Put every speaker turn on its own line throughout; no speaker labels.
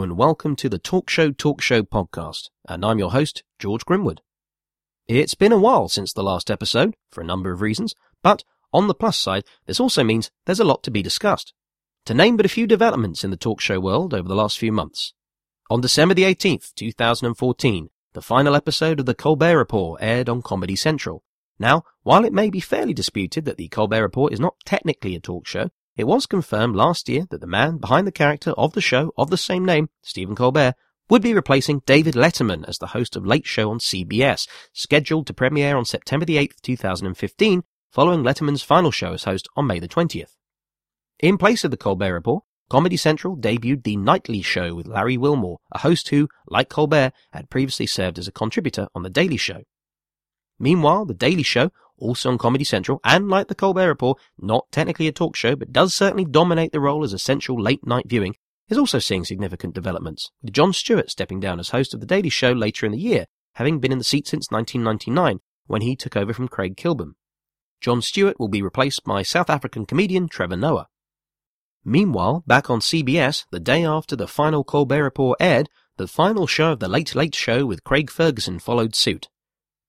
And welcome to the Talk Show Talk Show podcast, and I'm your host, George Grimwood. It's been a while since the last episode, for a number of reasons, but on the plus side, this also means there's a lot to be discussed. To name but a few developments in the talk show world over the last few months. On December the 18th, 2014, the final episode of The Colbert Report aired on Comedy Central. Now, while it may be fairly disputed that The Colbert Report is not technically a talk show, it was confirmed last year that the man behind the character of the show of the same name, Stephen Colbert, would be replacing David Letterman as the host of Late Show on CBS, scheduled to premiere on September the 8th, 2015, following Letterman's final show as host on May the 20th. In place of the Colbert Report, Comedy Central debuted The Nightly Show with Larry Wilmore, a host who, like Colbert, had previously served as a contributor on The Daily Show. Meanwhile, The Daily Show also on Comedy Central, and like The Colbert Report, not technically a talk show, but does certainly dominate the role as essential late night viewing, is also seeing significant developments, with Jon Stewart stepping down as host of The Daily Show later in the year, having been in the seat since 1999, when he took over from Craig Kilborn. Jon Stewart will be replaced by South African comedian Trevor Noah. Meanwhile, back on CBS, the day after the final Colbert Report aired, the final show of The Late Late Show with Craig Ferguson followed suit.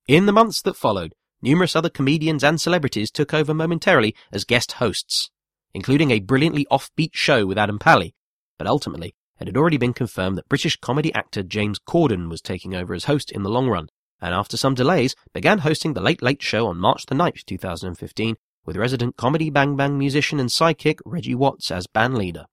In the months that followed, numerous other comedians and celebrities took over momentarily as guest hosts, including a brilliantly offbeat show with Adam Pally. But ultimately, it had already been confirmed that British comedy actor James Corden was taking over as host in the long run, and after some delays, began hosting The Late Late Show on March the 9th, 2015, with resident comedy bang bang musician and sidekick Reggie Watts as band leader.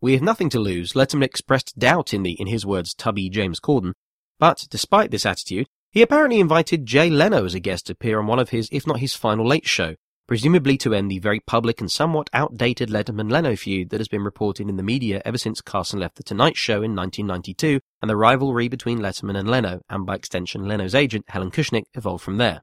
We have nothing to lose, Letterman expressed doubt in the, in his words, tubby James Corden, but despite this attitude, he apparently invited Jay Leno as a guest to appear on one of his, if not his final late show, presumably to end the very public and somewhat outdated Letterman-Leno feud that has been reported in the media ever since Carson left The Tonight Show in 1992 and the rivalry between Letterman and Leno, and by extension Leno's agent, Helen Kushnick, evolved from there.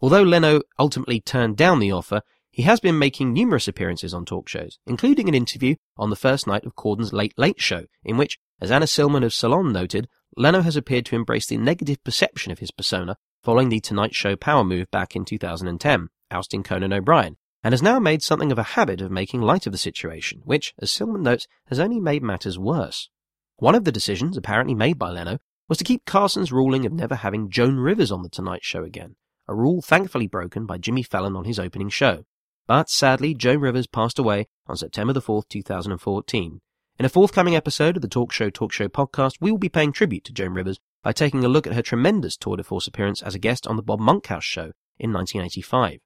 Although Leno ultimately turned down the offer, he has been making numerous appearances on talk shows, including an interview on the first night of Corden's Late Late Show, in which, as Anna Silman of Salon noted, Leno has appeared to embrace the negative perception of his persona following the Tonight Show power move back in 2010, ousting Conan O'Brien, and has now made something of a habit of making light of the situation, which, as Silman notes, has only made matters worse. One of the decisions apparently made by Leno was to keep Carson's ruling of never having Joan Rivers on The Tonight Show again, a rule thankfully broken by Jimmy Fallon on his opening show. But sadly, Joan Rivers passed away on September the 4th, 2014, in a forthcoming episode of the Talk Show Talk Show podcast, we will be paying tribute to Joan Rivers by taking a look at her tremendous tour de force appearance as a guest on the Bob Monkhouse show in 1985.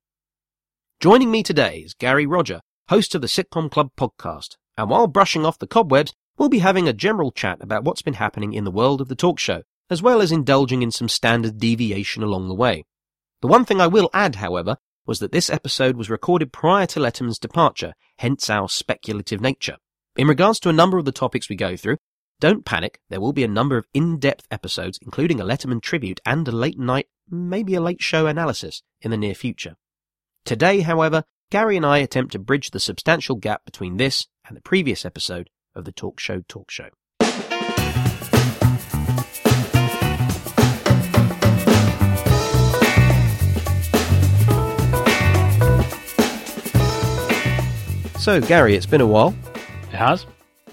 Joining me today is Gary Rodger, host of the Sitcom Club podcast, and while brushing off the cobwebs, we'll be having a general chat about what's been happening in the world of the talk show, as well as indulging in some standard deviation along the way. The one thing I will add, however, was that this episode was recorded prior to Letterman's departure, hence our speculative nature. In regards to a number of the topics we go through, don't panic, there will be a number of in-depth episodes, including a Letterman tribute and a late night, maybe a late show analysis in the near future. Today, however, Gary and I attempt to bridge the substantial gap between this and the previous episode of the Talk Show Talk Show. So, Gary, it's been a while
has.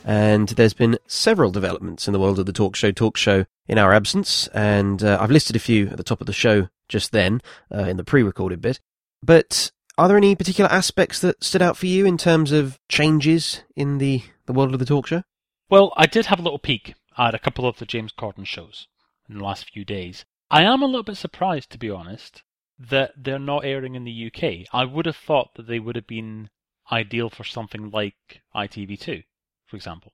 And there's been several developments in the world of the talk show, talk show in our absence. And uh, I've listed a few at the top of the show just then uh, in the pre-recorded bit. But are there any particular aspects that stood out for you in terms of changes in the, the world of the talk show?
Well, I did have a little peek at a couple of the James Corden shows in the last few days. I am a little bit surprised, to be honest, that they're not airing in the UK. I would have thought that they would have been ideal for something like ITV2, for example.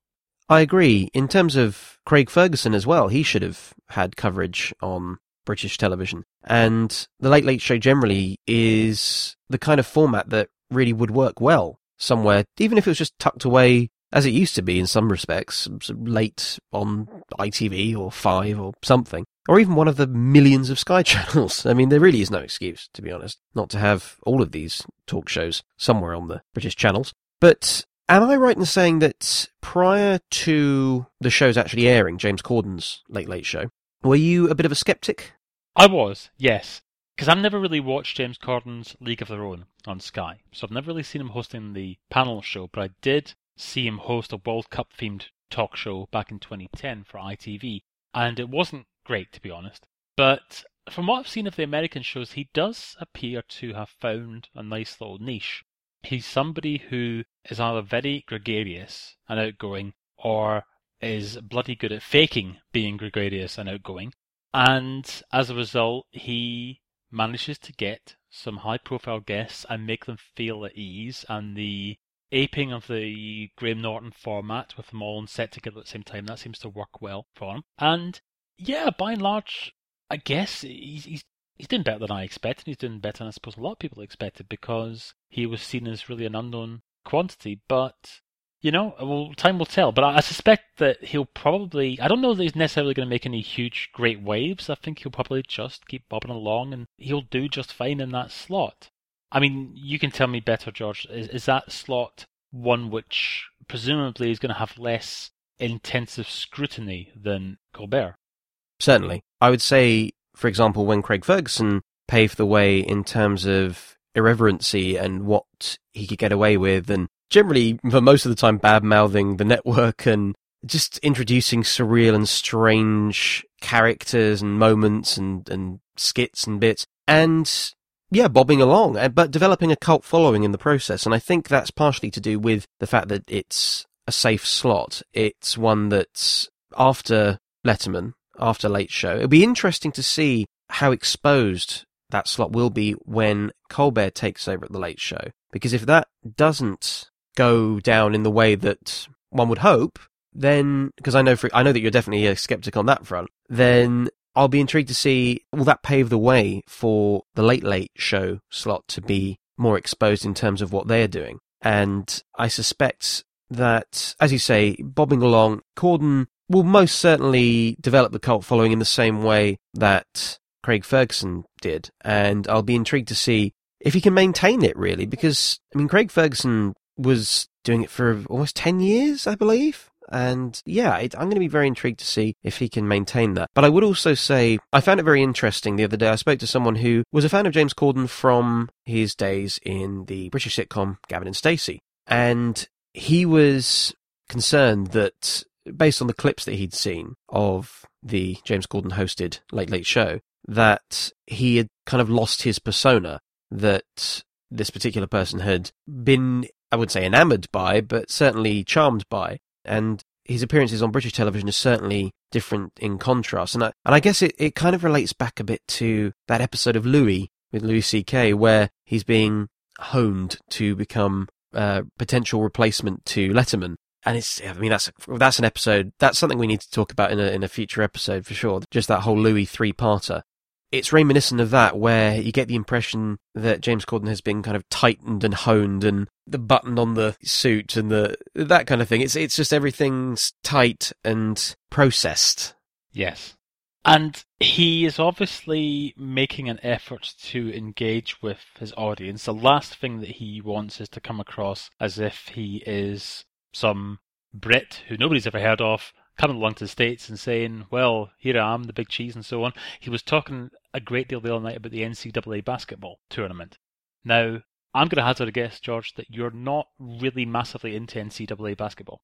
I agree. In terms of Craig Ferguson as well, he should have had coverage on British television. And The Late Late Show generally is the kind of format that really would work well somewhere, even if it was just tucked away as it used to be in some respects, late on ITV or 5 or something or even one of the millions of Sky channels. I mean, there really is no excuse, to be honest, not to have all of these talk shows somewhere on the British channels. But am I right in saying that prior to the shows actually airing, James Corden's Late Late Show, were you a bit of a skeptic?
I was, yes. Because I've never really watched James Corden's League of Their Own on Sky. So I've never really seen him hosting the panel show, but I did see him host a World Cup themed talk show back in 2010 for ITV, and it wasn't great, to be honest. But from what I've seen of the American shows, he does appear to have found a nice little niche. He's somebody who is either very gregarious and outgoing, or is bloody good at faking being gregarious and outgoing. And as a result, he manages to get some high profile guests and make them feel at ease. And the aping of the Graham Norton format with them all on set together at the same time, that seems to work well for him. And yeah, by and large, I guess he's, he's he's doing better than I expected. He's doing better than I suppose a lot of people expected because he was seen as really an unknown quantity. But you know, well, time will tell. But I, I suspect that he'll probably. I don't know that he's necessarily going to make any huge, great waves. I think he'll probably just keep bobbing along, and he'll do just fine in that slot. I mean, you can tell me better, George. Is, is that slot one which presumably is going to have less intensive scrutiny than Colbert?
Certainly. I would say, for example, when Craig Ferguson paved the way in terms of irreverency and what he could get away with, and generally, for most of the time, bad mouthing the network and just introducing surreal and strange characters and moments and, and skits and bits. And yeah, bobbing along, uh, but developing a cult following in the process. And I think that's partially to do with the fact that it's a safe slot. It's one that's after Letterman, after Late Show. It'll be interesting to see how exposed that slot will be when Colbert takes over at the Late Show. Because if that doesn't go down in the way that one would hope, then because I know for, I know that you're definitely a skeptic on that front, then I'll be intrigued to see will that pave the way for the late late show slot to be more exposed in terms of what they're doing. And I suspect that, as you say, bobbing along, Corden will most certainly develop the cult following in the same way that Craig Ferguson did. And I'll be intrigued to see if he can maintain it really, because, I mean, Craig Ferguson was doing it for almost 10 years, I believe. And yeah, it, I'm going to be very intrigued to see if he can maintain that. But I would also say I found it very interesting the other day. I spoke to someone who was a fan of James Corden from his days in the British sitcom Gavin and Stacey. And he was concerned that based on the clips that he'd seen of the James Corden hosted Late Late Show, that he had kind of lost his persona, that this particular person had been I would say enamored by, but certainly charmed by. And his appearances on British television is certainly different in contrast. And I, and I guess it, it kind of relates back a bit to that episode of Louie with Louis C.K., where he's being honed to become a potential replacement to Letterman. And it's, I mean, that's, that's an episode, that's something we need to talk about in a, in a future episode for sure. Just that whole Louie three parter it's reminiscent of that, where you get the impression that James Corden has been kind of tightened and honed, and the button on the suit and the that kind of thing. It's it's just everything's tight and processed.
Yes, and he is obviously making an effort to engage with his audience. The last thing that he wants is to come across as if he is some Brit who nobody's ever heard of coming along to the States and saying, well, here I am, the big cheese and so on. He was talking a great deal the other night about the NCAA basketball tournament. Now, I'm going to hazard a guess, George, that you're not really massively into NCAA basketball.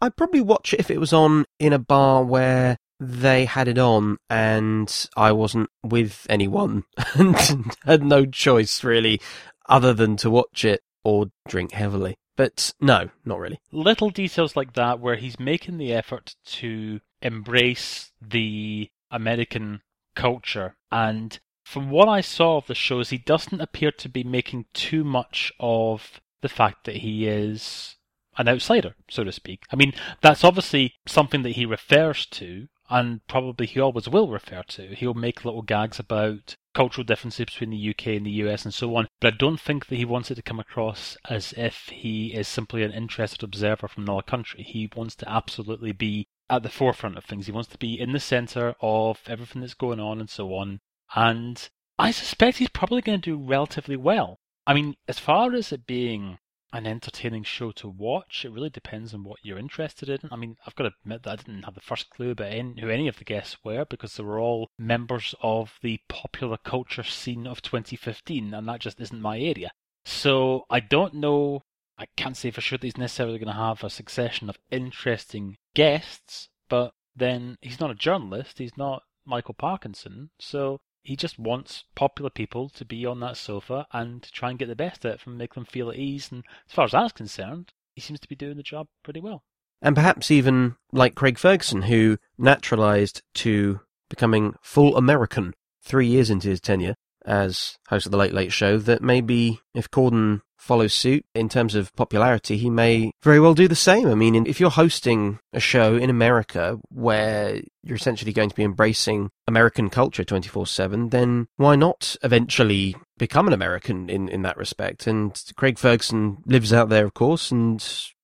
I'd probably watch it if it was on in a bar where they had it on and I wasn't with anyone and had no choice really other than to watch it or drink heavily. But no, not really.
Little details like that where he's making the effort to embrace the American culture. And from what I saw of the shows, he doesn't appear to be making too much of the fact that he is an outsider, so to speak. I mean, that's obviously something that he refers to, and probably he always will refer to. He'll make little gags about cultural differences between the UK and the US and so on, but I don't think that he wants it to come across as if he is simply an interested observer from another country. He wants to absolutely be at the forefront of things. He wants to be in the center of everything that's going on and so on. And I suspect he's probably going to do relatively well. I mean, as far as it being an entertaining show to watch. It really depends on what you're interested in. I mean, I've got to admit that I didn't have the first clue about any, who any of the guests were because they were all members of the popular culture scene of 2015, and that just isn't my area. So I don't know. I can't say for sure that he's necessarily going to have a succession of interesting guests, but then he's not a journalist, he's not Michael Parkinson, so he just wants popular people to be on that sofa and to try and get the best out of them, make them feel at ease. And as far as that's concerned, he seems to be doing the job pretty well.
And perhaps even like Craig Ferguson, who naturalized to becoming full American three years into his tenure as host of the Late Late Show, that maybe if Corden follows suit in terms of popularity, he may very well do the same. I mean, if you're hosting a show in America where you're essentially going to be embracing American culture 24 7, then why not eventually become an American in, in that respect? And Craig Ferguson lives out there, of course, and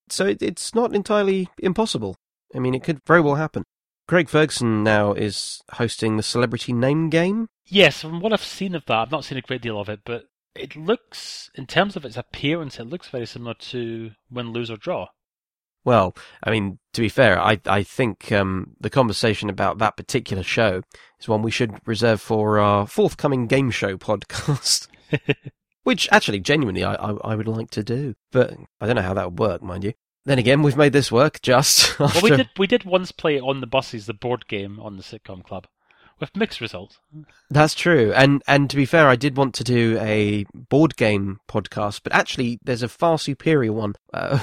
so it, it's not entirely impossible. I mean, it could very well happen. Craig Ferguson now is hosting the Celebrity Name Game.
Yes, from what I've seen of that, I've not seen a great deal of it, but it looks, in terms of its appearance, it looks very similar to Win, Lose or Draw.
Well, I mean, to be fair, I I think um, the conversation about that particular show is one we should reserve for our forthcoming game show podcast. Which actually, genuinely, I, I, I would like to do, but I don't know how that would work, mind you. Then again, we've made this work just. After...
Well, we did we did once play on the buses the board game on the sitcom club with mixed results.
That's true. And and to be fair, I did want to do a board game podcast, but actually there's a far superior one uh,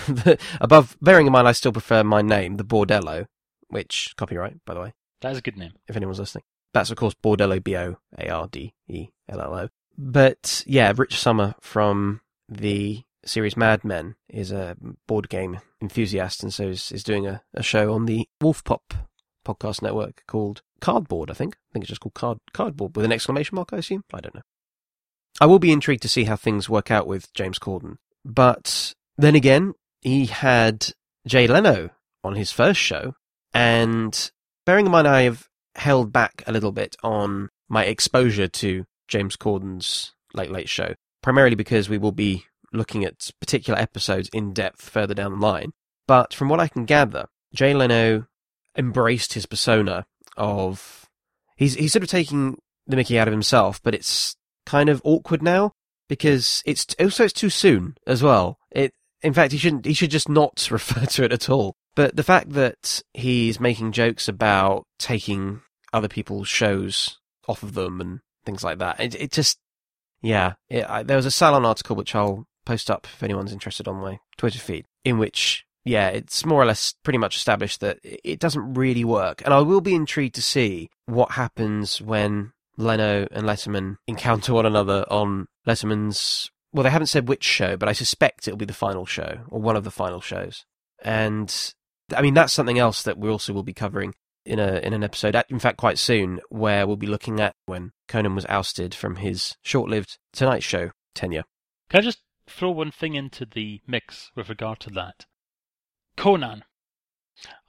above. Bearing in mind, I still prefer my name, the Bordello, which copyright by the way.
That is a good name.
If anyone's listening, that's of course Bordello, B O A R D E L L O. But yeah, Rich Sommer from the series Mad Men is a board game enthusiast, and so is, is doing a, a show on the Wolfpop podcast network called Cardboard, I think. I think it's just called Card Cardboard with an exclamation mark, I assume. I don't know. I will be intrigued to see how things work out with James Corden. But then again, he had Jay Leno on his first show, and bearing in mind I have held back a little bit on my exposure to James Corden's Late Late Show, primarily because we will be looking at particular episodes in depth further down the line. But from what I can gather, Jay Leno embraced his persona of he's he's sort of taking the Mickey out of himself, but it's kind of awkward now because it's also it's too soon as well. It in fact he shouldn't he should just not refer to it at all. But the fact that he's making jokes about taking other people's shows off of them and things like that, it it just yeah. It, I, there was a Salon article which I'll post up if anyone's interested on my Twitter feed in which yeah, it's more or less pretty much established that it doesn't really work. And I will be intrigued to see what happens when Leno and Letterman encounter one another on Letterman's. Well, they haven't said which show, but I suspect it'll be the final show or one of the final shows. And I mean, that's something else that we also will be covering in a in an episode. In fact, quite soon, where we'll be looking at when Conan was ousted from his short-lived Tonight Show tenure.
Can I just throw one thing into the mix with regard to that? Conan.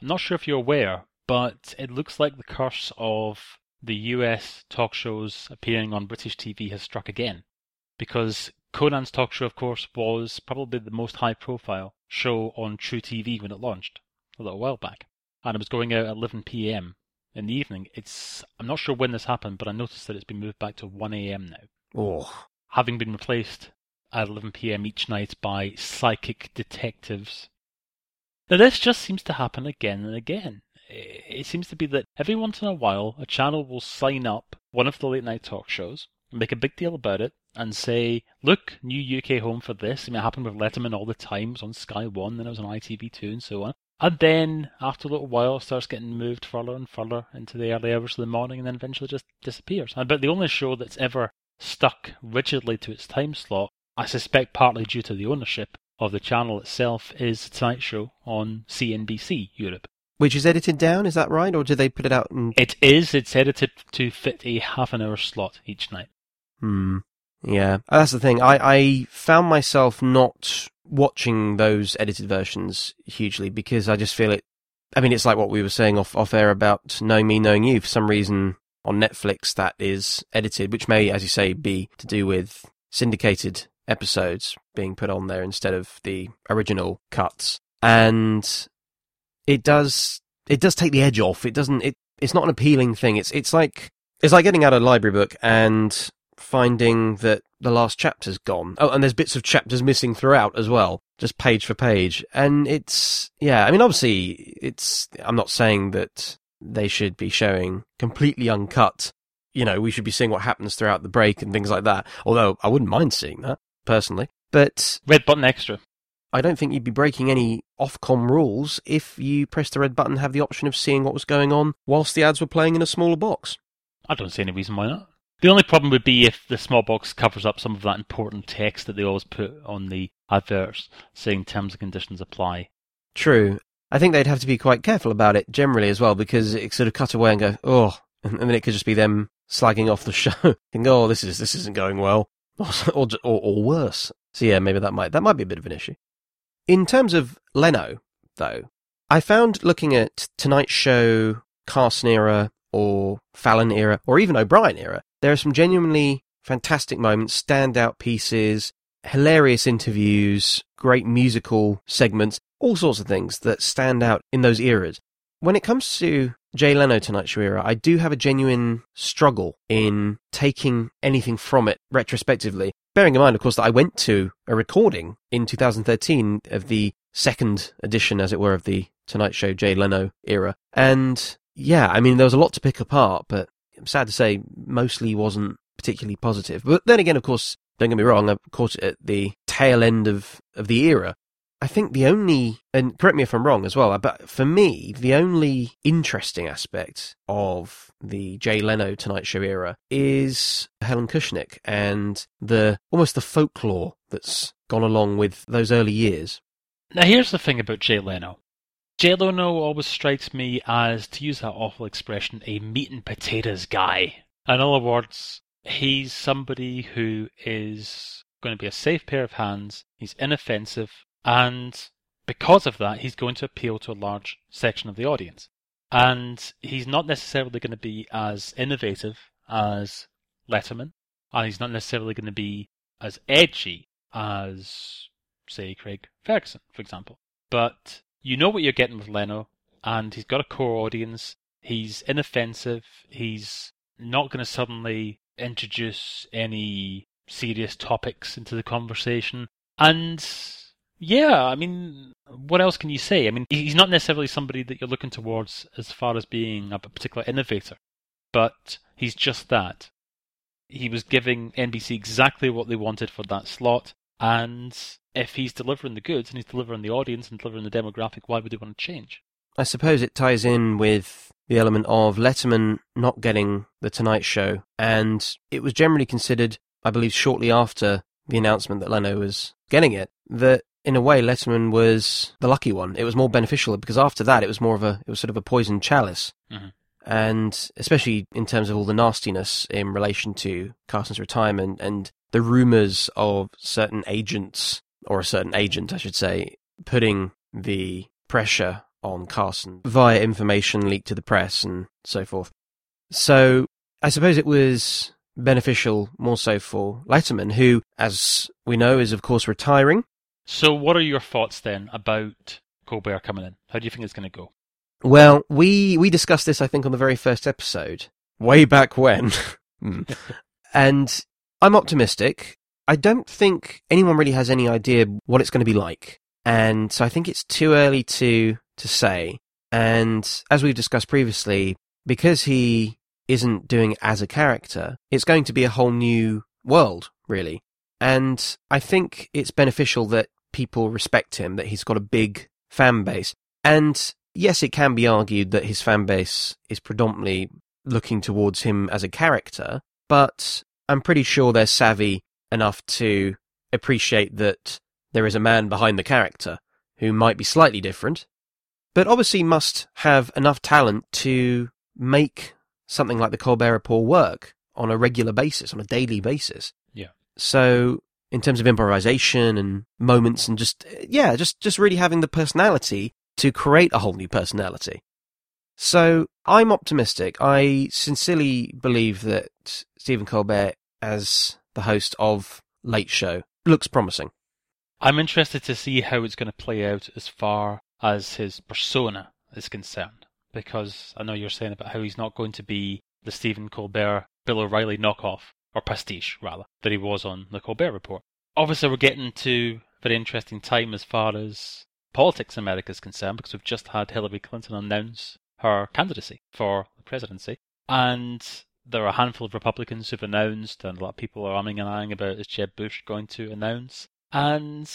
I'm not sure if you're aware, but it looks like the curse of the US talk shows appearing on British TV has struck again. Because Conan's talk show, of course, was probably the most high profile show on truTV when it launched a little while back. And it was going out at 11 pm in the evening. It's I'm not sure when this happened, but I noticed that it's been moved back to 1 am now.
Oh.
Having been replaced at 11 pm each night by psychic detectives now, this just seems to happen again and again. It seems to be that every once in a while, a channel will sign up one of the late night talk shows, make a big deal about it, and say, look, new UK home for this. I mean, it happened with Letterman all the time. It was on Sky One, then it was on ITV2, and so on. And then, after a little while, it starts getting moved further and further into the early hours of the morning, and then eventually just disappears. But the only show that's ever stuck rigidly to its time slot, I suspect partly due to the ownership, of the channel itself is Tonight Show on CNBC Europe.
Which is edited down, is that right? Or do they put it out in...
It is. It's edited to fit a half an hour slot each night.
Hmm. Yeah. That's the thing. I, I found myself not watching those edited versions hugely because I just feel it. I mean, it's like what we were saying off, off air about Knowing Me, Knowing You. For some reason on Netflix, that is edited, which may, as you say, be to do with syndicated episodes being put on there instead of the original cuts. And it does it does take the edge off. It doesn't it it's not an appealing thing. It's it's like it's like getting out a library book and finding that the last chapter's gone. Oh, and there's bits of chapters missing throughout as well, just page for page. And it's, yeah, I mean, obviously, it's, I'm not saying that they should be showing completely uncut. You know, we should be seeing what happens throughout the break and things like that. Although I wouldn't mind seeing that, personally. But
Red button extra.
I don't think you'd be breaking any Ofcom rules if you press the red button and have the option of seeing what was going on whilst the ads were playing in a smaller box.
I don't see any reason why not. The only problem would be if the small box covers up some of that important text that they always put on the adverts saying terms and conditions apply.
True. I think they'd have to be quite careful about it generally as well because it sort of cut away and go, oh, and then it could just be them slagging off the show. Think, oh, this is this isn't going well, or, or, or worse. So yeah, maybe that might that might be a bit of an issue. In terms of Leno, though, I found looking at Tonight Show, Carson era, or Fallon era, or even O'Brien era, there are some genuinely fantastic moments, standout pieces, hilarious interviews, great musical segments, all sorts of things that stand out in those eras. When it comes to Jay Leno Tonight Show era, I do have a genuine struggle in taking anything from it retrospectively. Bearing in mind, of course, that I went to a recording in 2013 of the second edition, as it were, of the Tonight Show Jay Leno era. And yeah, I mean, there was a lot to pick apart, but I'm sad to say, mostly wasn't particularly positive. But then again, of course, don't get me wrong, I caught it at the tail end of, of the era. I think the only, and correct me if I'm wrong as well, but for me, the only interesting aspect of the Jay Leno Tonight Show era is Helen Kushnick and the almost the folklore that's gone along with those early years.
Now, here's the thing about Jay Leno. Jay Leno always strikes me as, to use that awful expression, a meat and potatoes guy. In other words, he's somebody who is going to be a safe pair of hands, he's inoffensive, and because of that, he's going to appeal to a large section of the audience. And he's not necessarily going to be as innovative as Letterman, and he's not necessarily going to be as edgy as, say, Craig Ferguson, for example. But you know what you're getting with Leno, and he's got a core audience. He's inoffensive. He's not going to suddenly introduce any serious topics into the conversation. And yeah, I mean, what else can you say? I mean, he's not necessarily somebody that you're looking towards as far as being a particular innovator, but he's just that. He was giving NBC exactly what they wanted for that slot, and if he's delivering the goods and he's delivering the audience and delivering the demographic, why would they want to change?
I suppose it ties in with the element of Letterman not getting the Tonight Show, and it was generally considered, I believe, shortly after the announcement that Leno was getting it, that in a way, Letterman was the lucky one. It was more beneficial because after that, it was more of a, it was sort of a poisoned chalice. Mm-hmm. And especially in terms of all the nastiness in relation to Carson's retirement and the rumors of certain agents, or a certain agent, I should say, putting the pressure on Carson via information leaked to the press and so forth. So I suppose it was beneficial more so for Letterman, who, as we know, is of course retiring
so, what are your thoughts then about Colbert coming in? How do you think it's going to go?
Well, we we discussed this, I think, on the very first episode, way back when, hmm. and I'm optimistic. I don't think anyone really has any idea what it's going to be like, and so I think it's too early to to say. And as we've discussed previously, because he isn't doing it as a character, it's going to be a whole new world, really. And I think it's beneficial that people respect him, that he's got a big fan base. And yes, it can be argued that his fan base is predominantly looking towards him as a character, but I'm pretty sure they're savvy enough to appreciate that there is a man behind the character who might be slightly different, but obviously must have enough talent to make something like the Colbert Report work on a regular basis, on a daily basis.
Yeah.
So in terms of improvisation and moments and just, yeah, just, just really having the personality to create a whole new personality. So I'm optimistic. I sincerely believe that Stephen Colbert, as the host of Late Show, looks promising.
I'm interested to see how it's going to play out as far as his persona is concerned, because I know you're saying about how he's not going to be the Stephen Colbert, Bill O'Reilly knockoff or pastiche rather, that he was on the Colbert Report. Obviously, we're getting to a very interesting time as far as politics in America is concerned because we've just had Hillary Clinton announce her candidacy for the presidency. And there are a handful of Republicans who've announced, and a lot of people are umming and ahhing about is Jeb Bush going to announce. And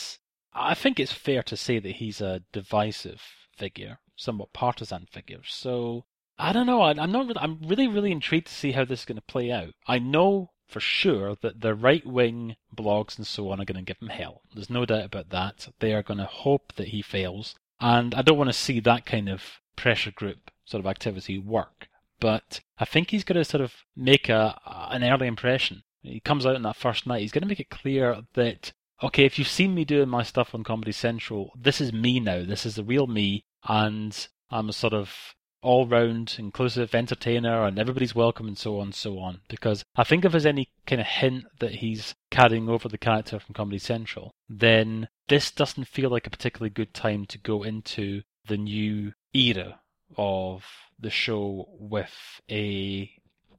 I think it's fair to say that he's a divisive figure, somewhat partisan figure. So I don't know. I, am not. I'm really, really intrigued to see how this is going to play out. I know for sure that the right wing blogs and so on are going to give him hell. There's no doubt about that. They are going to hope that he fails. And I don't want to see that kind of pressure group sort of activity work. But I think he's going to sort of make a an early impression. He comes out on that first night. He's going to make it clear that okay, if you've seen me doing my stuff on Comedy Central, this is me now. This is the real me, and I'm a sort of all round inclusive entertainer and everybody's welcome and so on and so on. Because I think if there's any kind of hint that he's carrying over the character from Comedy Central, then this doesn't feel like a particularly good time to go into the new era of the show with a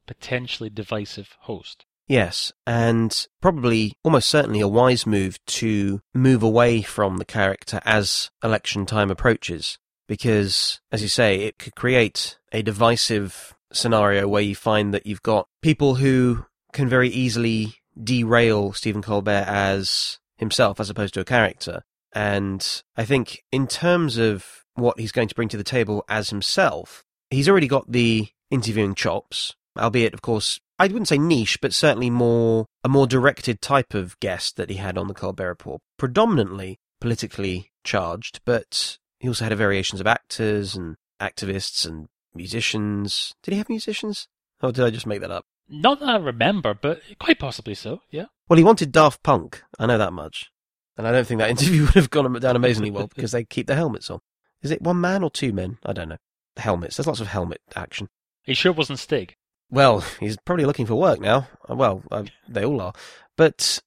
potentially divisive host.
Yes, and probably almost certainly a wise move to move away from the character as election time approaches because, as you say, it could create a divisive scenario where you find that you've got people who can very easily derail Stephen Colbert as himself as opposed to a character. And I think in terms of what he's going to bring to the table as himself, he's already got the interviewing chops, albeit, of course, I wouldn't say niche, but certainly more a more directed type of guest that he had on the Colbert Report, predominantly politically charged, but he also had variations of actors and activists and musicians. Did he have musicians? Or did I just make that up?
Not that I remember, but quite possibly so, yeah.
Well, he wanted Daft Punk. I know that much. And I don't think that interview would have gone down amazingly well because they keep their helmets on. Is it one man or two men? I don't know. Helmets. There's lots of helmet action.
He sure wasn't Stig.
Well, he's probably looking for work now. Well, uh, they all are. But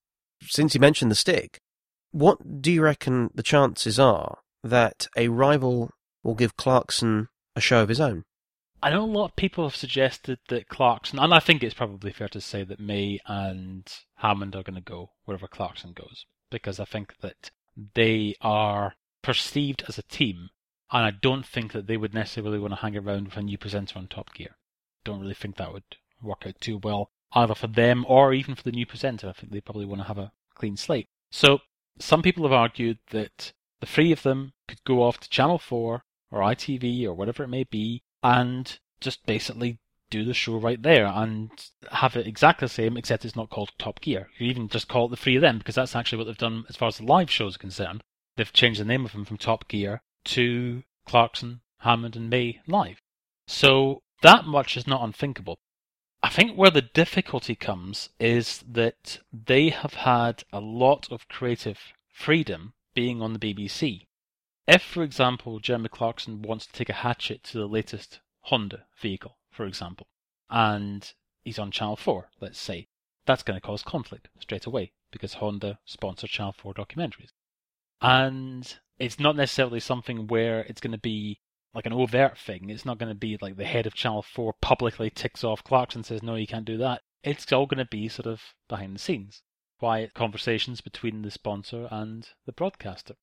since you mentioned the Stig, what do you reckon the chances are that a rival will give Clarkson a show of his own.
I know a lot of people have suggested that Clarkson, and I think it's probably fair to say that May and Hammond are going to go wherever Clarkson goes, because I think that they are perceived as a team, and I don't think that they would necessarily want to hang around with a new presenter on Top Gear. Don't really think that would work out too well, either for them or even for the new presenter. I think they probably want to have a clean slate. So some people have argued that the three of them could go off to Channel 4 or ITV or whatever it may be and just basically do the show right there and have it exactly the same, except it's not called Top Gear. You even just call it the three of them because that's actually what they've done as far as the live shows are concerned. They've changed the name of them from Top Gear to Clarkson, Hammond, and May Live. So that much is not unthinkable. I think where the difficulty comes is that they have had a lot of creative freedom being on the BBC. If, for example, Jeremy Clarkson wants to take a hatchet to the latest Honda vehicle, for example, and he's on Channel 4, let's say, that's going to cause conflict straight away because Honda sponsor Channel 4 documentaries. And it's not necessarily something where it's going to be like an overt thing. It's not going to be like the head of Channel 4 publicly ticks off Clarkson and says, no, you can't do that. It's all going to be sort of behind the scenes quiet conversations between the sponsor and the broadcaster.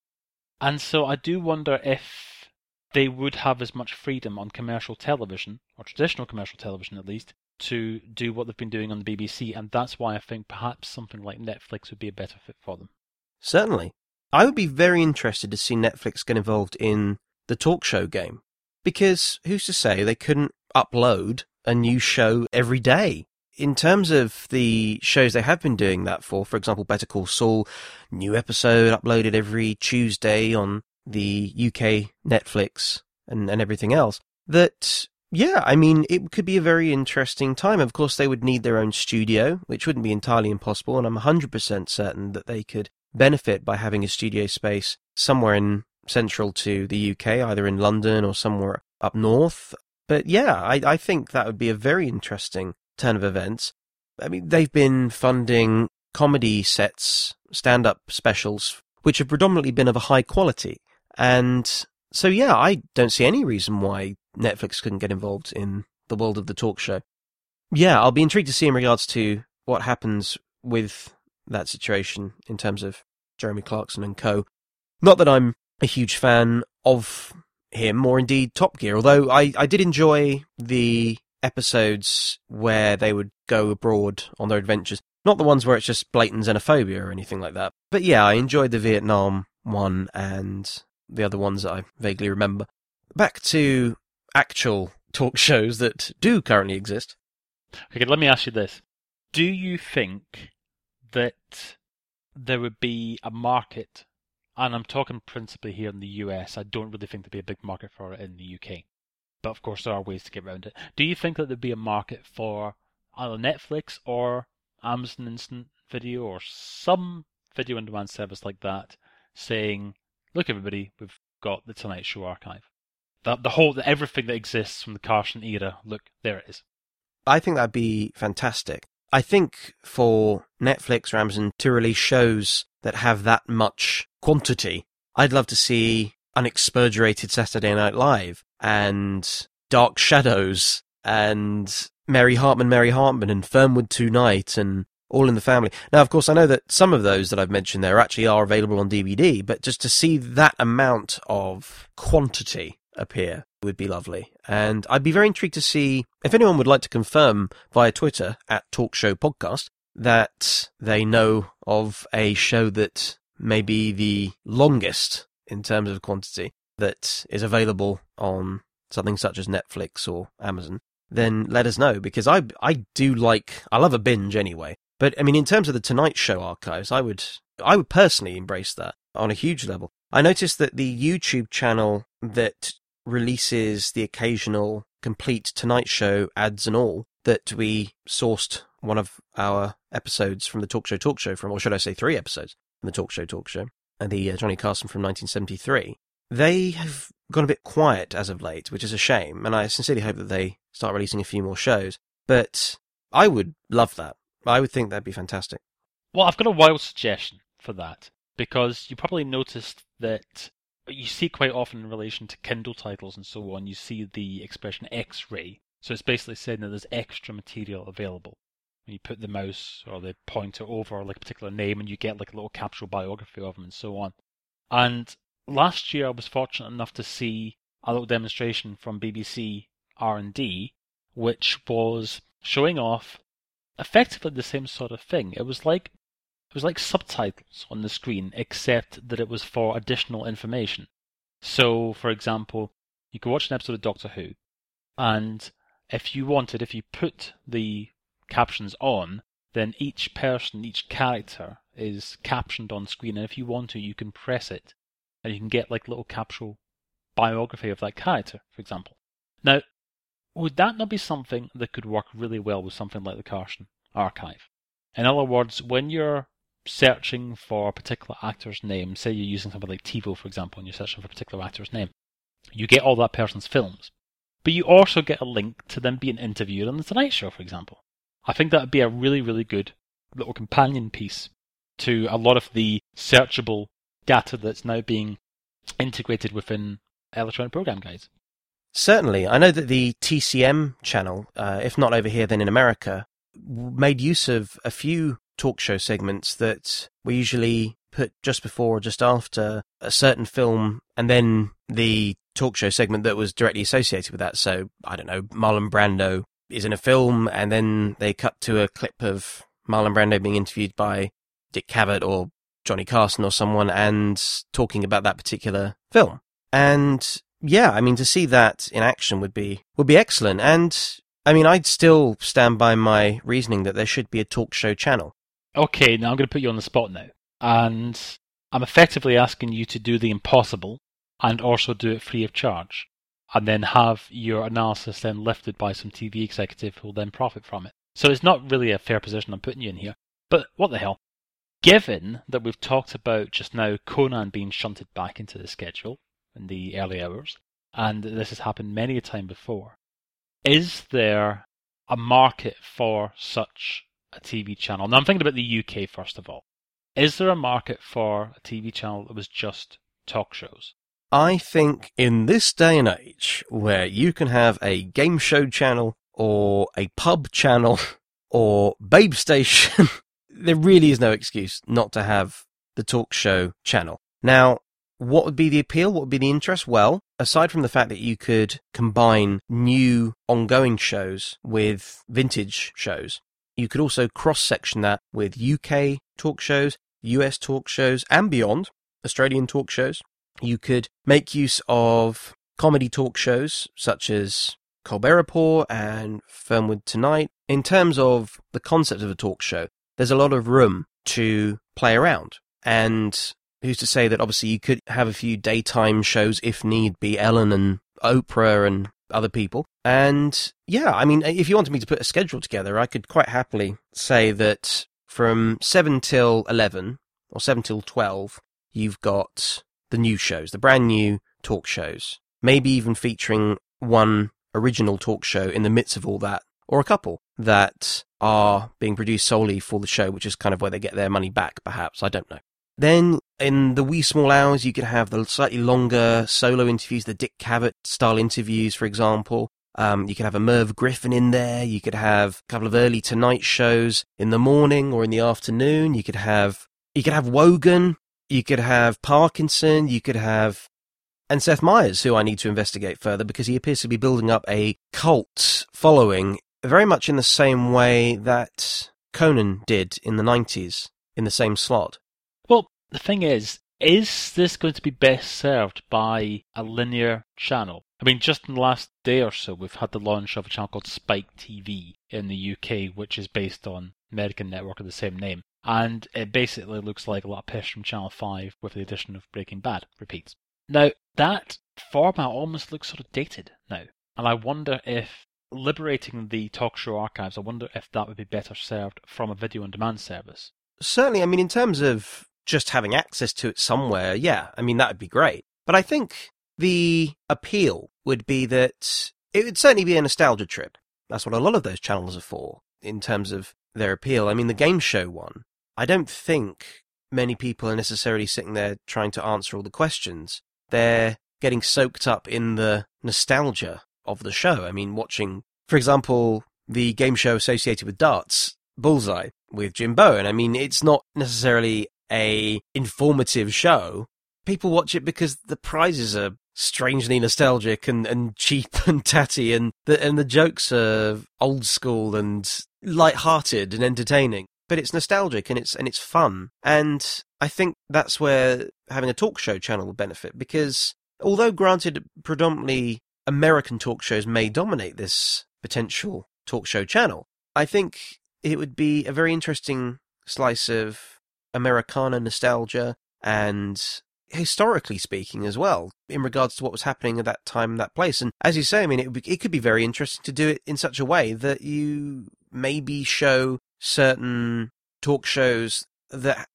And so I do wonder if they would have as much freedom on commercial television, or traditional commercial television at least, to do what they've been doing on the BBC, and that's why I think perhaps something like Netflix would be a better fit for them.
Certainly. I would be very interested to see Netflix get involved in the talk show game. Because who's to say they couldn't upload a new show every day? In terms of the shows they have been doing that for, for example, Better Call Saul, new episode uploaded every Tuesday on the UK Netflix and, and everything else, that, yeah, I mean, it could be a very interesting time. Of course, they would need their own studio, which wouldn't be entirely impossible, and I'm 100% certain that they could benefit by having a studio space somewhere in central to the UK, either in London or somewhere up north. But yeah, I, I think that would be a very interesting turn of events. I mean, they've been funding comedy sets, stand up specials, which have predominantly been of a high quality. And so, yeah, I don't see any reason why Netflix couldn't get involved in the world of the talk show. Yeah, I'll be intrigued to see in regards to what happens with that situation in terms of Jeremy Clarkson and co. Not that I'm a huge fan of him or indeed Top Gear, although I, I did enjoy the episodes where they would go abroad on their adventures. Not the ones where it's just blatant xenophobia or anything like that. But yeah, I enjoyed the Vietnam one and the other ones that I vaguely remember. Back to actual talk shows that do currently exist.
Okay, let me ask you this. Do you think that there would be a market, and I'm talking principally here in the US, I don't really think there'd be a big market for it in the UK. But of course, there are ways to get around it. Do you think that there'd be a market for either Netflix or Amazon Instant Video or some video on demand service like that saying, look, everybody, we've got the Tonight Show archive? The, the whole, the, everything that exists from the Carson era, look, there it is.
I think that'd be fantastic. I think for Netflix or Amazon to release shows that have that much quantity, I'd love to see Unexpurgated Saturday Night Live and Dark Shadows and Mary Hartman, Mary Hartman and Fernwood Tonight and All in the Family. Now, of course, I know that some of those that I've mentioned there actually are available on DVD, but just to see that amount of quantity appear would be lovely. And I'd be very intrigued to see if anyone would like to confirm via Twitter at Talk Show Podcast that they know of a show that may be the longest in terms of quantity that is available on something such as Netflix or Amazon, then let us know because I I do like I love a binge anyway. But I mean, in terms of the Tonight Show archives, I would I would personally embrace that on a huge level. I noticed that the YouTube channel that releases the occasional complete Tonight Show ads and all that we sourced one of our episodes from the Talk Show Talk Show from, or should I say three episodes from the Talk Show Talk Show, and the uh, Johnny Carson from 1973. They have gone a bit quiet as of late, which is a shame, and I sincerely hope that they start releasing a few more shows. But I would love that. I would think that'd be fantastic.
Well, I've got a wild suggestion for that because you probably noticed that you see quite often in relation to Kindle titles and so on, you see the expression X-ray. So it's basically saying that there's extra material available. When you put the mouse or the pointer over like a particular name and you get like a little capsule biography of them and so on. And last year I was fortunate enough to see a little demonstration from BBC R&D which was showing off effectively the same sort of thing. It was like it was like subtitles on the screen, except that it was for additional information. So, for example, you could watch an episode of Doctor Who, and if you wanted, if you put the captions on, then each person, each character is captioned on screen, and if you want to, you can press it, and you can get like little capsule biography of that character, for example. Now, would that not be something that could work really well with something like the Carson archive? In other words, when you're searching for a particular actor's name, say you're using something like TiVo, for example, and you're searching for a particular actor's name, you get all that person's films. But you also get a link to them being interviewed on The Tonight Show, for example. I think that would be a really, really good little companion piece to a lot of the searchable data that's now being integrated within electronic program guides.
Certainly. I know that the TCM channel, uh, if not over here, then in America, made use of a few talk show segments that were usually put just before or just after a certain film, and then the talk show segment that was directly associated with that. So, I don't know, Marlon Brando is in a film, and then they cut to a clip of Marlon Brando being interviewed by Dick Cavett or Johnny Carson or someone and talking about that particular film. And yeah, I mean, to see that in action would be, would be excellent. And I mean, I'd still stand by my reasoning that there should be a talk show channel.
Okay, now I'm going to put you on the spot now. And I'm effectively asking you to do the impossible and also do it free of charge. And then have your analysis then lifted by some TV executive who will then profit from it. So it's not really a fair position I'm putting you in here. But what the hell? Given that we've talked about just now Conan being shunted back into the schedule in the early hours, and this has happened many a time before, is there a market for such a TV channel? Now I'm thinking about the UK first of all. Is there a market for a TV channel that was just talk shows?
I think in this day and age where you can have a game show channel or a pub channel or Babe Station, there really is no excuse not to have the talk show channel. Now, what would be the appeal? What would be the interest? Well, aside from the fact that you could combine new ongoing shows with vintage shows, you could also cross section that with UK talk shows, US talk shows, and beyond, Australian talk shows. You could make use of comedy talk shows such as Colbert Report and Fernwood Tonight. In terms of the concept of a talk show, there's a lot of room to play around. And who's to say that obviously you could have a few daytime shows if need be, Ellen and Oprah and other people. And yeah, I mean, if you wanted me to put a schedule together, I could quite happily say that from 7 till 11 or 7 till 12, you've got the new shows, the brand new talk shows, maybe even featuring one original talk show in the midst of all that, or a couple that are being produced solely for the show, which is kind of where they get their money back, perhaps. I don't know. Then in the wee small hours, you could have the slightly longer solo interviews, the Dick Cavett style interviews, for example. Um, you could have a Merv Griffin in there. You could have a couple of early tonight shows in the morning or in the afternoon. You could have you could have Wogan. You could have Parkinson. You could have and Seth Meyers, who I need to investigate further because he appears to be building up a cult following very much in the same way that Conan did in the 90s in the same slot.
Well, the thing is, is this going to be best served by a linear channel? I mean, just in the last day or so, we've had the launch of a channel called Spike TV in the UK, which is based on American network of the same name. And it basically looks like a lot of piss from Channel 5 with the addition of Breaking Bad repeats. Now, that format almost looks sort of dated now. And I wonder if liberating the talk show archives, I wonder if that would be better served from a video on demand service.
Certainly, I mean, in terms of just having access to it somewhere, yeah, I mean, that would be great. But I think the appeal would be that it would certainly be a nostalgia trip. That's what a lot of those channels are for in terms of their appeal. I mean, the game show one, I don't think many people are necessarily sitting there trying to answer all the questions. They're getting soaked up in the nostalgia of the show. I mean, watching, for example, the game show associated with darts, Bullseye, with Jim Bowen. I mean, it's not necessarily a informative show. People watch it because the prizes are strangely nostalgic and, and cheap and tatty and the, and the jokes are old school and light-hearted and entertaining. But it's nostalgic and it's and it's fun. And I think that's where having a talk show channel will benefit because although granted predominantly American talk shows may dominate this potential talk show channel, I think it would be a very interesting slice of Americana nostalgia and historically speaking as well in regards to what was happening at that time and that place. And as you say i mean it, be, it could be very interesting to do it in such a way that you maybe show certain talk shows that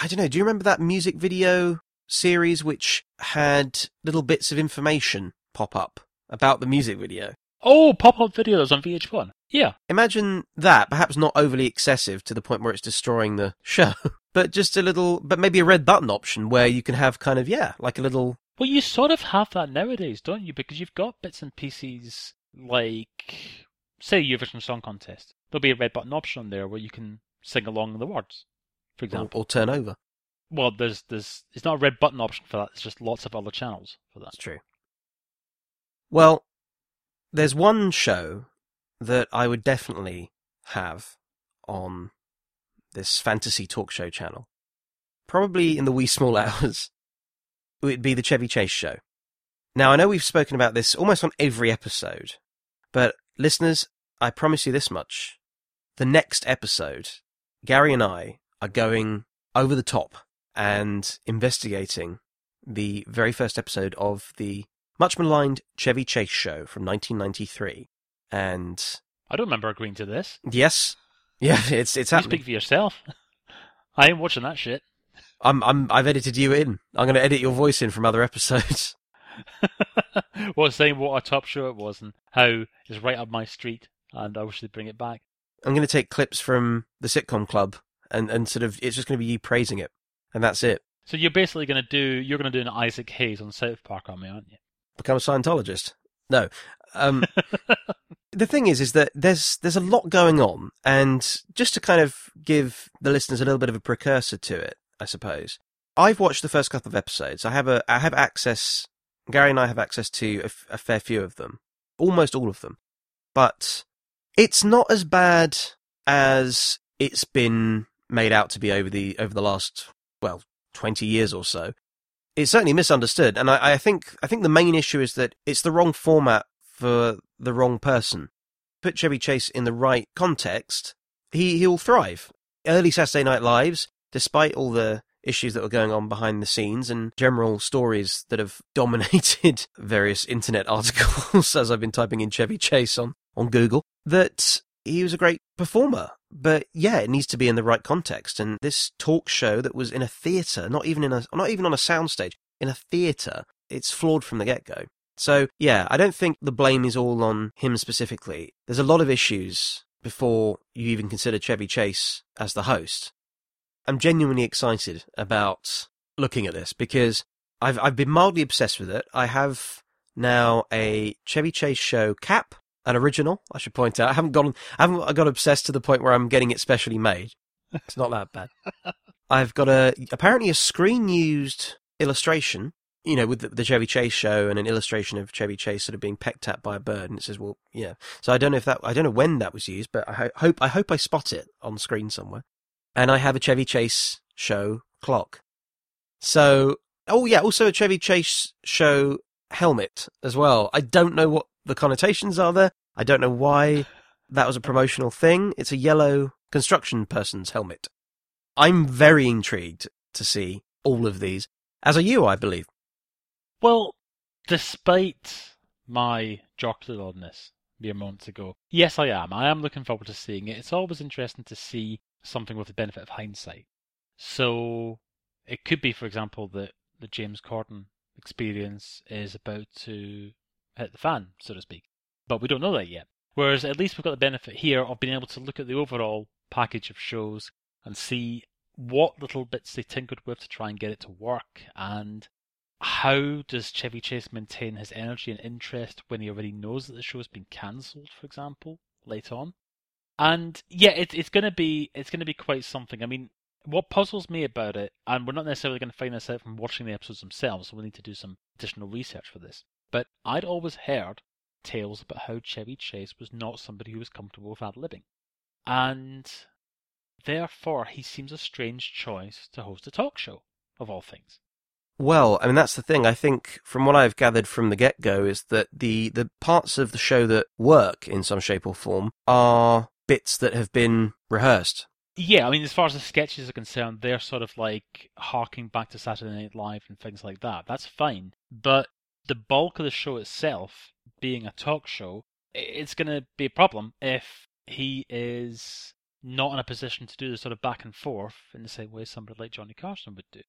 i don't know do you remember that music video series which had little bits of information pop up about the music video.
Oh, pop-up videos on VH1. Yeah.
Imagine that, perhaps not overly excessive to the point where it's destroying the show, but just a little, but maybe a red button option where you can have kind of, yeah, like a little.
Well, you sort of have that nowadays, don't you? Because you've got bits and pieces like, say, Eurovision Song Contest. There'll be a red button option on there where you can sing along the words, for example.
Or, or turn over.
Well, there's, there's, it's not a red button option for that. It's just lots of other channels for that.
That's true. Well, there's one show that I would definitely have on this fantasy talk show channel. Probably in the wee small hours. It would be the Chevy Chase show. Now, I know we've spoken about this almost on every episode, but listeners, I promise you this much. The next episode, Gary and I are going over the top and investigating the very first episode of the much maligned Chevy Chase show from 1993. And
I don't remember agreeing to this.
Yes, yeah, it's it's
you
happening.
speak for yourself. I ain't watching that shit.
I'm I'm I've edited you in. I'm going to edit your voice in from other episodes.
well, saying what a top show it was and how it's right up my street, and I wish they'd bring it back.
I'm going to take clips from the sitcom club and and sort of it's just going to be you praising it, and that's it.
So you're basically going to do you're going to do an Isaac Hayes on South Park on me, aren't you?
Become a Scientologist? No. Um, the thing is, is that there's there's a lot going on, and just to kind of give the listeners a little bit of a precursor to it, I suppose. I've watched the first couple of episodes. I have a I have access. Gary and I have access to a, a fair few of them, almost all of them, but it's not as bad as it's been made out to be over the over the last well twenty years or so. It's certainly misunderstood, and I, I think I think the main issue is that it's the wrong format for the wrong person. Put Chevy Chase in the right context, he he'll thrive. Early Saturday Night Lives, despite all the issues that were going on behind the scenes and general stories that have dominated various internet articles as I've been typing in Chevy Chase on, on Google, that he was a great performer. But yeah, it needs to be in the right context. And this talk show that was in a theatre, not even in a, not even on a soundstage, in a theatre, it's flawed from the get go. So, yeah, I don't think the blame is all on him specifically. There's a lot of issues before you even consider Chevy Chase as the host. I'm genuinely excited about looking at this because I've I've been mildly obsessed with it. I have now a Chevy Chase show cap, an original. I should point out. I haven't gone I haven't I got obsessed to the point where I'm getting it specially made. It's not that bad. I've got a apparently a screen used illustration you know, with the, the, Chevy Chase show and an illustration of Chevy Chase sort of being pecked at by a bird, and it says, "Well, yeah." So I don't know if that, I don't know when that was used, but I ho- hope, I hope I spot it on screen somewhere. And I have a Chevy Chase show clock. So, oh yeah, also a Chevy Chase show helmet as well. I don't know what the connotations are there. I don't know why that was a promotional thing. It's a yellow construction person's helmet. I'm very intrigued to see all of these, as are you, I believe.
Well, despite my jocular this mere moments ago, yes, I am. I am looking forward to seeing it. It's always interesting to see something with the benefit of hindsight. So it could be, for example, that the James Corden experience is about to hit the fan, so to speak. But we don't know that yet. Whereas at least we've got the benefit here of being able to look at the overall package of shows and see what little bits they tinkered with to try and get it to work and how does Chevy Chase maintain his energy and interest when he already knows that the show has been cancelled, for example, late on? And yeah, it, it's gonna be it's gonna be quite something. I mean, what puzzles me about it, and we're not necessarily going to find this out from watching the episodes themselves, so we need to do some additional research for this. But I'd always heard tales about how Chevy Chase was not somebody who was comfortable with ad libbing, and therefore he seems a strange choice to host a talk show of all things.
Well, I mean that's the thing. I think from what I've gathered from the get-go is that the the parts of the show that work in some shape or form are bits that have been rehearsed.
Yeah, I mean as far as the sketches are concerned, they're sort of like harking back to Saturday Night Live and things like that. That's fine. But the bulk of the show itself being a talk show, it's going to be a problem if he is not in a position to do the sort of back and forth in the same way somebody like Johnny Carson would do.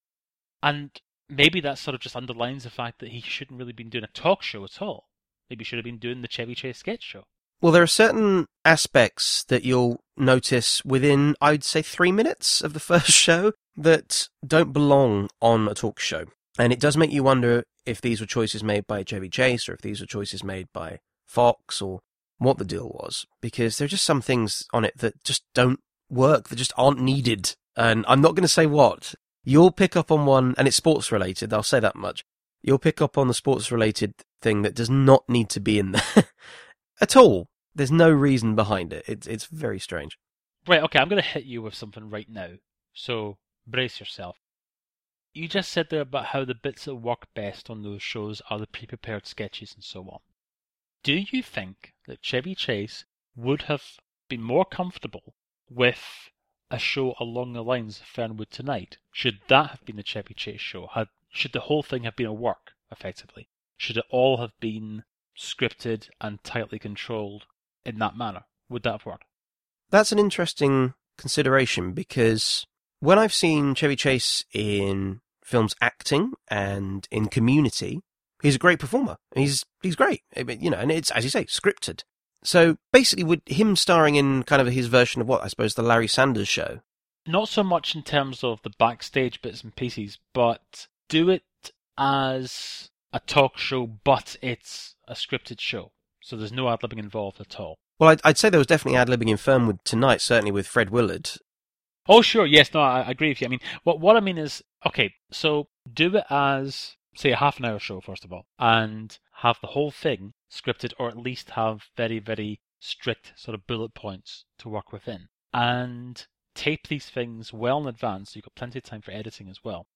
And maybe that sort of just underlines the fact that he shouldn't really been doing a talk show at all. Maybe he should have been doing the Chevy Chase sketch show.
Well, there are certain aspects that you'll notice within, I'd say, three minutes of the first show that don't belong on a talk show. And it does make you wonder if these were choices made by Chevy Chase or if these were choices made by Fox or what the deal was. Because there are just some things on it that just don't work, that just aren't needed. And I'm not going to say what, You'll pick up on one, and it's sports related, I'll say that much. You'll pick up on the sports related thing that does not need to be in there at all. There's no reason behind it. It's, it's very strange.
Right, okay, I'm going to hit you with something right now. So brace yourself. You just said there about how the bits that work best on those shows are the pre prepared sketches and so on. Do you think that Chevy Chase would have been more comfortable with a show along the lines of Fernwood Tonight? Should that have been the Chevy Chase show? Had, should the whole thing have been a work, effectively? Should it all have been scripted and tightly controlled in that manner? Would that have worked?
That's an interesting consideration because when I've seen Chevy Chase in films acting and in Community, he's a great performer. He's he's great, you know, and it's as you say, scripted. So basically, with him starring in kind of his version of what I suppose the Larry Sanders Show.
Not so much in terms of the backstage bits and pieces, but do it as a talk show, but it's a scripted show. So there's no ad libbing involved at all.
Well, I'd, I'd say there was definitely ad libbing in Fernwood tonight, certainly with Fred Willard.
Oh, sure. Yes, no, I, agree with you. I mean, what what I mean is, okay, so do it as say a half an hour show first of all, and have the whole thing scripted, or at least have very very strict sort of bullet points to work within, and tape these things well in advance, so you've got plenty of time for editing as well.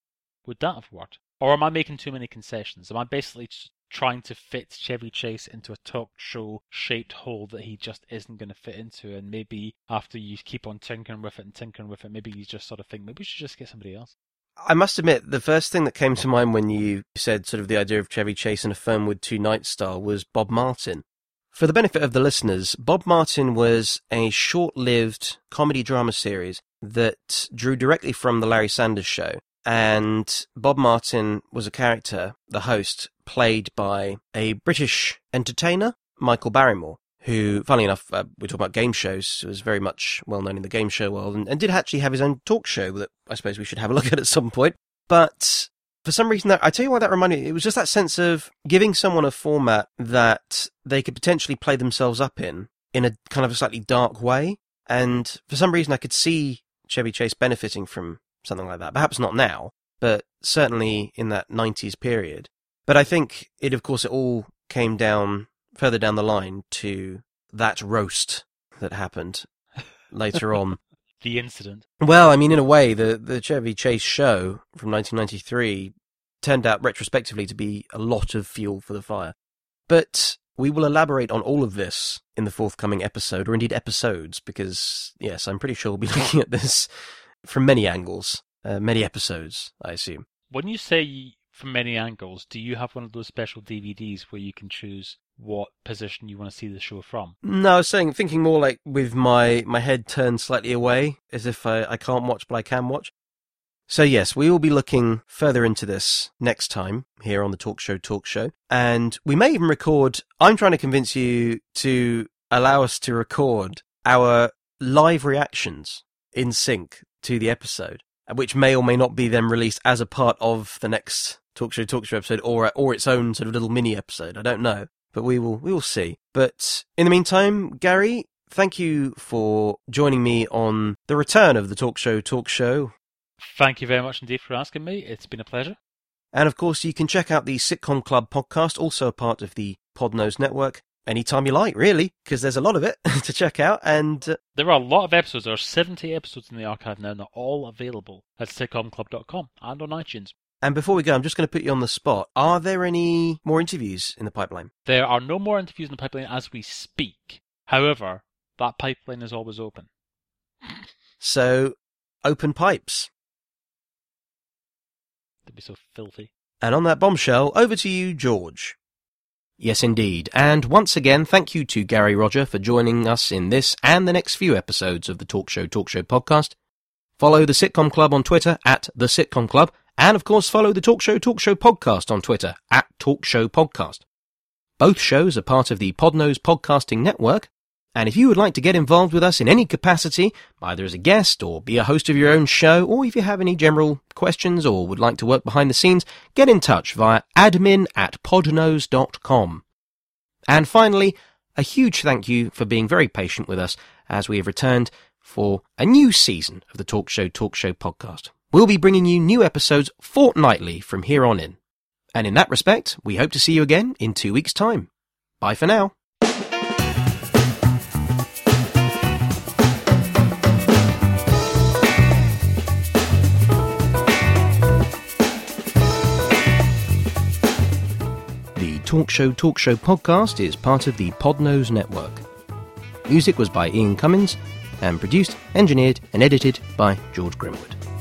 Would that have worked? Or am I making too many concessions? Am I basically trying to fit Chevy Chase into a talk show shaped hole that he just isn't going to fit into? And maybe after you keep on tinkering with it and tinkering with it, maybe you just sort of think, maybe we should just get somebody else.
I must admit, the first thing that came to mind when you said sort of the idea of Chevy Chase and a Fernwood Two Night style was Bob Martin. For the benefit of the listeners, Bob Martin was a short lived comedy drama series that drew directly from The Larry Sanders Show. And Bob Martin was a character, the host, played by a British entertainer, Michael Barrymore, who, funnily enough, uh, we talk about game shows, was very much well known in the game show world and, and did actually have his own talk show that I suppose we should have a look at at some point. But for some reason that I tell you why that reminded me, it was just that sense of giving someone a format that they could potentially play themselves up in, in a kind of a slightly dark way. And for some reason I could see Chevy Chase benefiting from something like that. Perhaps not now, but certainly in that 90s period. But I think it, of course, it all came down further down the line to that roast that happened later on.
The incident.
Well, I mean, in a way, the, the Chevy Chase show from 1993 turned out retrospectively to be a lot of fuel for the fire. But we will elaborate on all of this in the forthcoming episode, or indeed episodes, because, yes, I'm pretty sure we'll be looking at this from many angles, uh, many episodes, I assume.
When you say from many angles, do you have one of those special DVDs where you can choose what position you want to see the show from?
No, I was saying, thinking more like with my, my head turned slightly away, as if I, I can't watch, but I can watch. So yes, we will be looking further into this next time here on the Talk Show Talk Show. And we may even record, I'm trying to convince you to allow us to record our live reactions in sync to the episode, which may or may not be then released as a part of the next Talk Show Talk Show episode or or its own sort of little mini episode. I don't know, but we will we will see. But in the meantime, Gary, thank you for joining me on the return of the Talk Show Talk Show.
Thank you very much indeed for asking me. It's been a pleasure.
And of course, you can check out the Sitcom Club podcast, also a part of the Podnose Network, anytime you like, really, because there's a lot of it to check out. And uh,
there are a lot of episodes. There are 70 episodes in the archive now, and they're all available at sitcomclub.com and on iTunes.
And before we go, I'm just going to put you on the spot. Are there any more interviews in the pipeline?
There are no more interviews in the pipeline as we speak. However, that pipeline is always open.
So, open pipes.
That'd be so filthy.
And on that bombshell, over to you, George. Yes, indeed. And once again, thank you to Gary Rodger for joining us in this and the next few episodes of the Talk Show Talk Show podcast. Follow the Sitcom Club on Twitter at the Sitcom Club, and of course follow the Talk Show Talk Show podcast on Twitter at Talk Show Podcast. Both shows are part of the Podnose Podcasting Network, and if you would like to get involved with us in any capacity, either as a guest or be a host of your own show, or if you have any general questions or would like to work behind the scenes, get in touch via admin at podnose.com. And finally, a huge thank you for being very patient with us as we have returned for a new season of the Talk Show Talk Show podcast. We'll be bringing you new episodes fortnightly from here on in. And in that respect, we hope to see you again in two weeks' time. Bye for now. Talk Show Talk Show podcast is part of the Podnose Network. Music was by Ian Cummins and produced, engineered, and edited by George Grimwood.